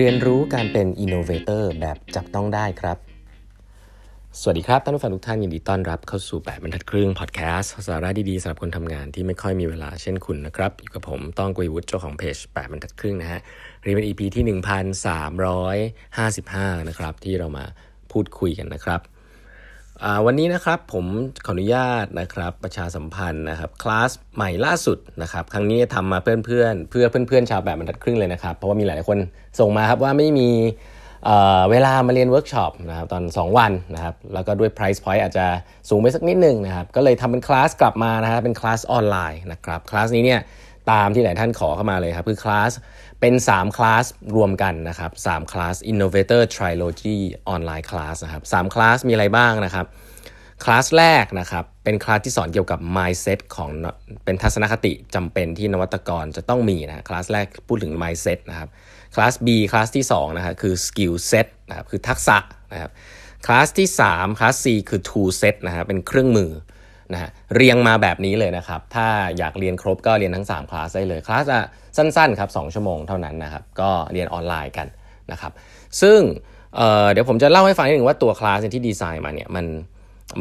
เรียนรู้การเป็นอินโนเวเตอร์แบบจับต้องได้ครับ สวัสดีครับท่านผู้ฟังทุกท่านยินดีต้อนรับเข้าสู่แบบบรรทัดครึ่งพอดแคสต์สาระดีๆสำหรับคนทำงานที่ไม่ค่อยมีเวลาเช่นคุณนะครับ อยู่กับผมต้องกุยวุฒิเจ้าของเพจแบบบรรทัดครึ่งนะฮะรีเป็น EP ที่ 1355 นะครับ ที่เรามาพูดคุยกันนะครับ วันนี้นะครับผมขออนุญาตนะครับประชาสัมพันธ์นะครับคลาสใหม่ล่าสุดนะครับครั้งนี้ทำมาเพื่อนเพื่อนเพื่อเพื่อนเพื่อนชาวแบบบรรทัดครึ่งเลยนะครับเพราะว่ามีหลายคนส่งมาครับว่าไม่มีเวลามาเรียนเวิร์กช็อปนะครับตอน 2 วันนะครับแล้วก็ด้วย price point อาจจะสูงไปสักนิดนึงนะครับก็เลยทำเป็นคลาสกลับมานะครับเป็นคลาสออนไลน์นะครับคลาสนี้เนี่ย ตามที่หลายท่านขอเข้ามาเลยครับ คือคลาสเป็น 3 คลาสรวมกันนะครับ3คลาส Innovator Trilogy ออนไลน์คลาสนะครับ3คลาสมีอะไรบ้างนะครับคลาสแรกนะครับเป็นคลาสที่สอนเกี่ยวกับ mindset ของเป็นทัศนคติจำเป็นที่นวัตกรจะต้องมีนะคลาสแรกพูดถึง mindset นะครับคลาส B คลาสที่2นะครับคือ skill set นะครับคือทักษะนะครับคลาสที่3คลาส C คือ tool set นะครับเป็นเครื่องมือ นะฮะเรียงมาแบบนี้เลยนะครับ ถ้าอยากเรียนครบก็เรียนทั้ง3คลาสได้เลยคลาสจะสั้นๆครับ2ชั่วโมงเท่านั้นนะครับ ก็เรียนออนไลน์กันนะครับ ซึ่งเเดี๋ยวผมจะเล่าให้ฟังนิดนึงว่าตัวคลาสที่ดีไซน์มาเนี่ยมัน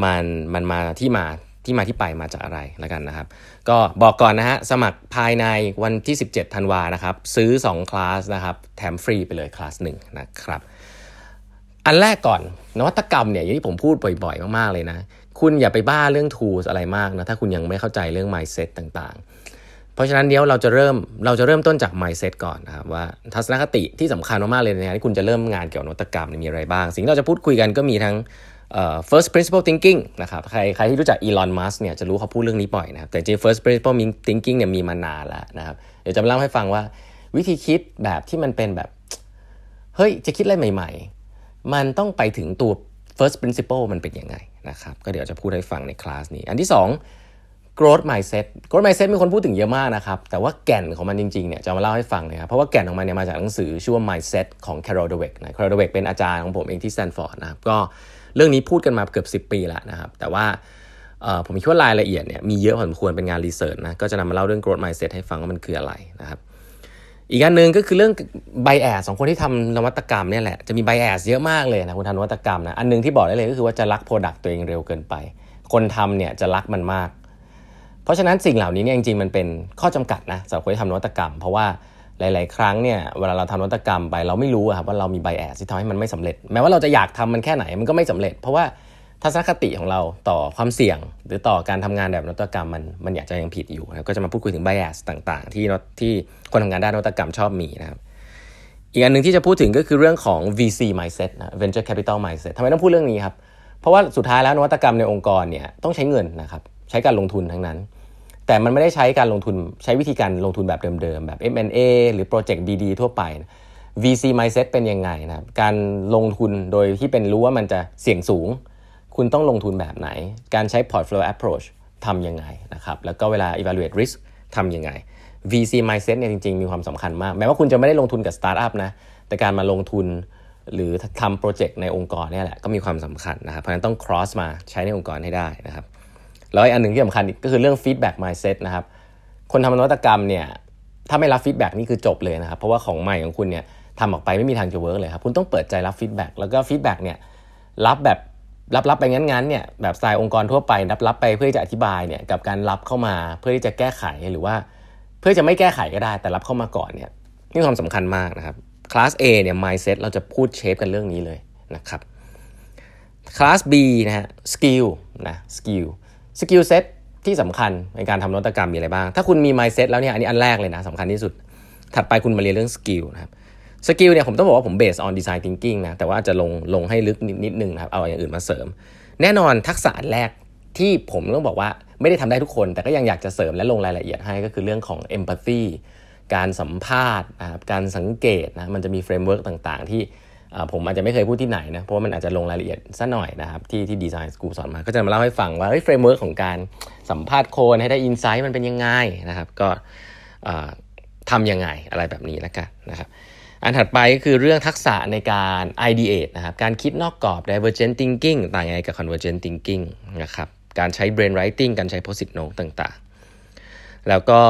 มันมันมาที่มาที่มาที่ไปมาจากอะไรแล้วกันนะครับ ก็บอกก่อนนะฮะสมัครภายในวันที่ 17ธันวานะครับ ซื้อ 2 คลาสนะครับ แถมฟรีไปเลยคลาส1นะครับ อันแรกก่อนนวัตกรรมเนี่ยอย่างที่ผมพูดบ่อยๆ มากๆเลยนะ คุณอย่าไปบ้าเรื่อง tools อะไรมากนะถ้าคุณยังไม่เข้าใจเรื่อง mindset ต่างๆ เพราะฉะนั้นเดี๋ยวเราจะเริ่มเราจะเริ่มต้นจาก mindset ก่อนนะครับว่าทัศนคติที่สำคัญมากๆเลยในการที่คุณจะเริ่มงานเกี่ยวกับนวัตกรรมมีอะไรบ้าง สิ่งที่เราจะพูดคุยกันก็มีทั้ง first principle thinking นะครับใครใครที่รู้จักอีลอนมัสเนี่ยจะรู้เขาพูดเรื่องนี้บ่อยนะครับแต่จริง first principle thinking เนี่ยมีมานานแล้วนะครับเดี๋ยวจะมาเล่าให้ฟังว่าวิธีคิดแบบที่มันเป็นแบบเฮ้ยจะคิดอะไรใหม่ ๆ มันต้องไปถึงตัว first principle มันเป็นยังไงนะครับก็เดี๋ยวจะพูดให้ฟังในคลาสนี้ อันที่ 2 growth mindset growth mindset มีคนพูดถึงเยอะมากนะครับ แต่ว่าแก่นของมันจริงๆเนี่ยจะมาเล่าให้ฟังนะครับ เพราะว่าแก่นของมันเนี่ยมาจากหนังสือชื่อว่า mindset ของ Carol Dweck นะ Carol Dweck เป็นอาจารย์ของผมเองที่ Stanford นะครับก็เรื่องนี้พูดกันมาเกือบ 10 ปีแล้วนะครับ แต่ว่าผมคิดว่ารายละเอียดเนี่ยมีเยอะพอสมควรเป็นงาน research นะก็จะนำมาเล่าเรื่อง growth mindset ให้ฟังว่ามันคืออะไรนะครับ อีกอันหนึ่งก็คือเรื่อง bias ของคนที่ทำนวัตกรรมเนี่ยแหละจะมี bias เยอะมากเลยนะคุณทำนวัตกรรมนะอันนึงที่บอกได้เลยก็คือว่าจะรัก product ตัวเองเร็วเกินไป คนทำเนี่ยจะรักมันมาก เพราะฉะนั้นสิ่งเหล่านี้เนี่ยจริงๆมันเป็นข้อจำกัดนะสำหรับคนที่ทำนวัตกรรม เพราะว่าหลาย ๆ ครั้งเนี่ยเวลาเราทำนวัตกรรมไปเราไม่รู้ครับว่าเรามี bias ที่ทำให้มันไม่สำเร็จ แม้ว่าเราจะอยากทำมันแค่ไหนมันก็ไม่สำเร็จ เพราะว่า ทัศนคติของเราต่อความเสี่ยง หรือต่อการทำงานแบบนวัตกรรมมันมันอยากจะยังผิดอยู่นะก็จะมาพูดคุยถึง bias ต่างๆ ที่ที่คนทำงานด้านนวัตกรรมชอบมีนะครับอีกอันหนึ่งที่จะพูดถึงก็คือเรื่องของ VC mindset นะ venture capital mindset ทำไมต้องพูดเรื่องนี้ครับ เพราะว่าสุดท้ายแล้วนวัตกรรมในองค์กรเนี่ยต้องใช้เงินนะครับใช้การลงทุนทั้งนั้น แต่มันไม่ได้ใช้การลงทุนใช้วิธีการลงทุนแบบเดิมๆแบบ M&A หรือโปรเจกต์ BD ทั่วไป VC mindset เป็นยังไงนะครับการลงทุนโดยที่เป็นรู้ว่ามันจะเสี่ยงสูง คุณต้องลงทุนแบบไหน การใช้ portfolio approach ทำยังไงนะครับ แล้วก็เวลา evaluate risk ทำยังไง VC mindset เนี่ยจริง ๆ มีความสำคัญมาก แม้ว่าคุณจะไม่ได้ลงทุนกับ startup นะ แต่การมาลงทุนหรือทำโปรเจกต์ในองค์กรเนี่ยแหละก็มีความสำคัญนะครับ เพราะฉะนั้นต้อง cross มาใช้ในองค์กรให้ได้นะครับ แล้วอีกอันหนึ่งที่สำคัญก็คือเรื่อง feedback mindset นะครับ คนทำนวัตกรรมเนี่ยถ้าไม่รับ feedback นี่คือจบเลยนะครับ เพราะว่าของใหม่ของคุณเนี่ยทำออกไปไม่มีทางจะ work เลยครับ คุณต้องเปิดใจรับ feedback แล้วก็ feedback เนี่ยรับแบบ รับรับไปงั้นๆเนี่ยแบบสไตล์องค์กรทั่วไปรับรับไปเพื่อจะอธิบายเนี่ยกับการรับเข้ามาเพื่อที่จะแก้ไขหรือว่า เพื่อจะไม่แก้ไขก็ได้ แต่รับเข้ามาก่อนเนี่ยนี่ความสำคัญมากนะครับคลาส A เนี่ย mindset เราจะพูดแชร์กันเรื่องนี้เลยนะครับคลาส B นะฮะ skill นะ skill skill set ที่สำคัญในการทำนวัตกรรมมีอะไรบ้าง ถ้าคุณมี mindset แล้วเนี่ยอันนี้อันแรกเลยนะสำคัญที่สุด ถัดไปคุณมาเรียนเรื่อง skill นะครับ skill เนี่ยผมต้องบอกว่าผม based on design thinking นะแต่ว่าจะลงลงให้ลึกนิดนิดนึงนะครับเอาอย่างอื่นมาเสริม แน่นอนทักษะแรกที่ผมต้องบอกว่าไม่ได้ทำได้ทุกคน แต่ก็ยังอยากจะเสริมและลงรายละเอียดให้ก็คือเรื่องของ empathy การสัมภาษณ์นะครับการสังเกตนะมันจะมี framework ต่างๆ ที่ผมอาจจะไม่เคยพูดที่ไหนนะเพราะว่ามันอาจจะลงรายละเอียดซะหน่อยนะครับที่ที่ดีไซน์สกูสอนมา ก็จะมาเล่าให้ฟังว่า framework ของการสัมภาษณ์คนให้ได้ insight มันเป็นยังไงนะครับก็ทำยังไงอะไรแบบนี้แล้วกันนะครับ อันถัดไปก็คือเรื่องทักษะในการ ideate นะครับการคิดนอกกรอบ divergent thinking ต่างยังไงกับ convergent thinking นะครับการใช้ brain writing การใช้ post-it note ต่างๆ แล้วก็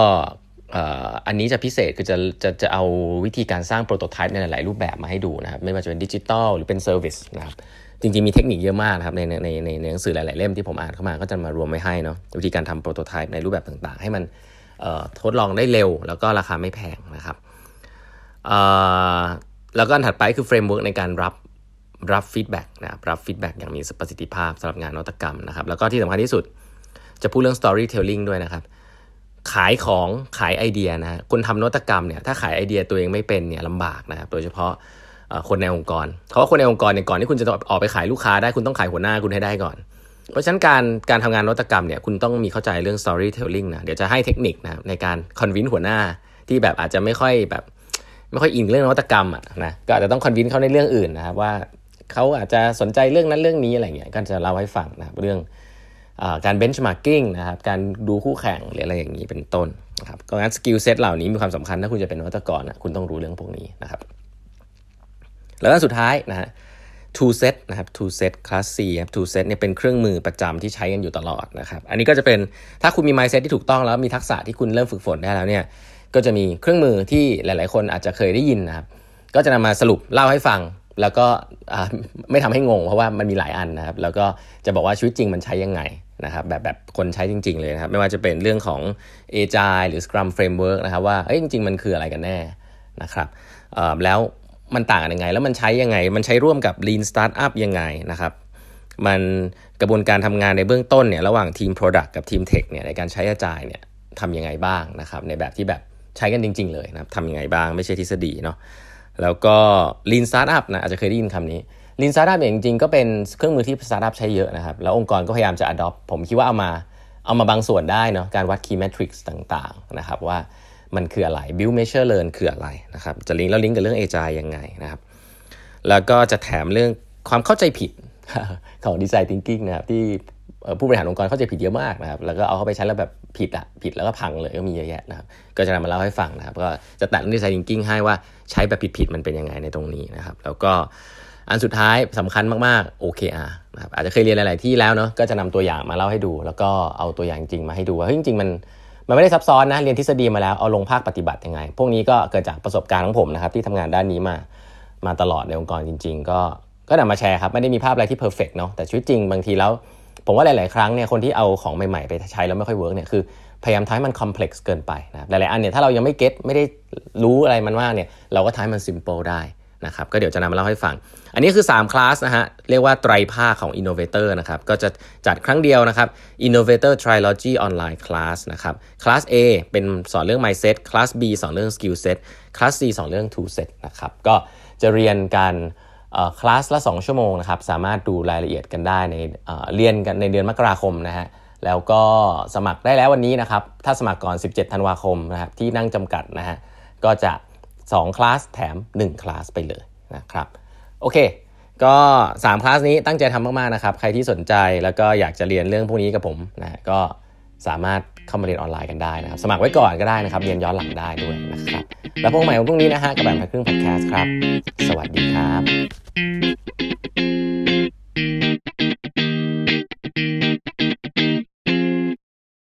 อันนี้จะพิเศษคือจะจะจะเอาวิธีการสร้าง prototype ในหลาย ๆ รูปแบบมาให้ดูนะครับไม่ว่าจะเป็นดิจิตอลหรือเป็น service นะครับจริง ๆ มีเทคนิคเยอะมากนะครับในในในหนังสือหลาย ๆ เล่มที่ผมอ่านเข้ามาก็จะมารวมไว้ให้เนาะวิธีการทำ prototype ในรูปแบบต่าง ๆ ให้มันทดลองได้เร็วแล้วก็ราคาไม่แพงนะครับ แล้วก็อันถัดไปคือ framework ในการรับรับ feedback นะครับรับ feedback อย่างมีประสิทธิภาพสำหรับงานนวัตกรรมนะครับ แล้วก็ที่สำคัญที่สุดจะพูดเรื่อง storytelling ด้วยนะครับ ขายของขายไอเดียนะคนทำนวัตกรรมเนี่ยถ้าขายไอเดียตัวเองไม่เป็นเนี่ยลำบากนะครับ โดยเฉพาะคนในองค์กร เพราะว่าคนในองค์กรเนี่ยก่อนที่คุณจะออกไปขายลูกค้าได้คุณต้องขายหัวหน้าคุณให้ได้ก่อน เพราะฉะนั้นการการทำงานนวัตกรรมเนี่ยคุณต้องมีเข้าใจเรื่อง storytelling นะเดี๋ยวจะให้เทคนิคนะในการ convince หัวหน้าที่แบบอาจจะไม่ค่อยแบบ ไม่ค่อยอินเรื่องนวัตกรรมอะนะก็อาจจะต้อง convince เขาในเรื่องอื่นนะครับว่าเขาอาจจะสนใจเรื่องนั้นเรื่องนี้อะไรเงี้ยก็จะเล่าให้ฟังนะเรื่องการ benchmarking นะครับการดูคู่แข่งหรืออะไรอย่างนี้เป็นต้นนะครับก็งั้น skill set เหล่านี้มีความสำคัญถ้าคุณจะเป็นนวัตกรนะคุณต้องรู้เรื่องพวกนี้นะครับ แล้วก็สุดท้ายนะฮะ two set นะครับ two set class C ครับ two set เนี่ยเป็นเครื่องมือประจำที่ใช้กันอยู่ตลอดนะครับ อันนี้ก็จะเป็นถ้าคุณมี mindset ที่ถูกต้องแล้วมีทักษะที่คุณเริ่มฝึกฝนได้แล้วเนี่ย ก็จะมีเครื่องมือที่หลาย ๆ คนอาจจะเคยได้ยินนะครับ ก็จะนำมาสรุปเล่าให้ฟัง แล้วก็ไม่ทำให้งง เพราะว่ามันมีหลายอันนะครับ แล้วก็จะบอกว่าชีวิตจริงมันใช้ยังไงนะครับแบบแบบคนใช้จริง ๆ เลยนะครับ ไม่ว่าจะเป็นเรื่องของ a g i หรือ Scrum Framework นะครับ ว่าเอ้ยจริง ๆ มันคืออะไรกันแน่นะครับแล้วมันต่างกันยังไง แล้วมันใช้ยังไง มันใช้ร่วมกับ Lean Startup ยังไงนะครับมันกระบวนการทำงานในเบื้องต้นเนี่ยระหว่างทีม Product กับทีม Tech เนี่ยในการใช้ Agile เนี่ยทำยังไงบ้างนะครับในแบบที่แบบ ใช้กันจริง ๆ เลยนะครับทำยังไงบ้างไม่ใช่ทฤษฎีเนาะแล้วก็ Lean Startup นะอาจจะเคยได้ยินคำนี้ Lean Startup เองจริงๆ ก็เป็นเครื่องมือที่สตาร์ทอัพใช้เยอะนะครับแล้วองค์กรก็พยายามจะ adopt ผมคิดว่าเอามาเอามาบางส่วนได้เนาะการวัด key metrics ต่างๆนะครับว่ามันคืออะไร build measure learn คืออะไรนะครับจะลิงก์แล้วลิงก์กับเรื่อง AI ยังไงนะครับแล้วก็จะแถมเรื่องความเข้าใจผิดของ design thinking นะครับที่ ผู้บริหารองค์กรเข้าใจผิดเยอะมากนะครับ แล้วก็เอาเข้าไปใช้แล้วแบบผิดอะผิดแล้วก็พังเลยก็มีเยอะแยะนะครับ ก็จะนำมาเล่าให้ฟังนะครับ ก็จะตะเรื่อง design thinking ให้ว่าใช้แบบผิดๆมันเป็นยังไงในตรงนี้นะครับ แล้วก็อันสุดท้ายสำคัญมากๆ OKR นะครับ อาจจะเคยเรียนหลาย ๆ ที่แล้วเนาะ ก็จะนำตัวอย่างมาเล่าให้ดู แล้วก็เอาตัวอย่างจริงมาให้ดูว่าเฮ้ยจริงๆมันมันไม่ได้ซับซ้อนนะ เรียนทฤษฎีมาแล้ว เอาลงภาคปฏิบัติยังไง พวกนี้ก็เกิดจากประสบการณ์ของผมนะครับที่ทำงานด้านนี้มา มาตลอดในองค์กรจริง ๆ ก็ ก็นำมาแชร์ครับ ไม่ได้มีภาพอะไรที่ perfect เนาะ แต่ชีวิตจริงบางทีแล้ว ผมว่าหลาย ๆ ครั้งเนี่ยคนที่เอาของใหม่ ๆ ไปใช้แล้วไม่ค่อย work เนี่ยคือพยายามทำให้มัน complex เกินไปนะครับหลาย ๆ อันเนี่ยถ้าเรายังไม่ get ไม่ได้รู้อะไรมันมากเนี่ยเราก็ทำให้มัน simple ได้นะครับก็เดี๋ยวจะนำมาเล่าให้ฟัง อันนี้คือ 3 คลาสนะฮะ เรียกว่าไตรภาคของ Innovator นะครับ ก็จะจัดครั้งเดียวนะครับ Innovator Trilogy Online Class นะครับคลาส A เป็นสอนเรื่อง Mindset คลาส B สอนเรื่อง Skill Set คลาส C สอนเรื่อง Tool Set นะครับ ก็จะเรียนกัน คลาสละ 2 ชั่วโมงนะครับสามารถดูรายละเอียดกันได้ในเรียนกันในเดือนมกราคมนะฮะแล้วก็สมัครได้แล้ววันนี้นะครับถ้าสมัครก่อน 17 ธันวาคมนะครับที่นั่งจำกัดนะฮะก็จะ 2 คลาสแถม 1 คลาสไปเลยนะครับโอเคก็ 3 คลาสนี้ตั้งใจทำมาก ๆ นะครับ ใครที่สนใจแล้วก็อยากจะเรียนเรื่องพวกนี้กับผมนะก็ สามารถเข้ามาเรียนออนไลน์กันได้นะครับ สมัครไว้ก่อนก็ได้นะครับ เรียนย้อนหลังได้ด้วยนะครับ แล้วพบใหม่วันพรุ่งนี้นะฮะกับแบบพักครึ่งพอดแคสต์ครับ สวัสดีครับ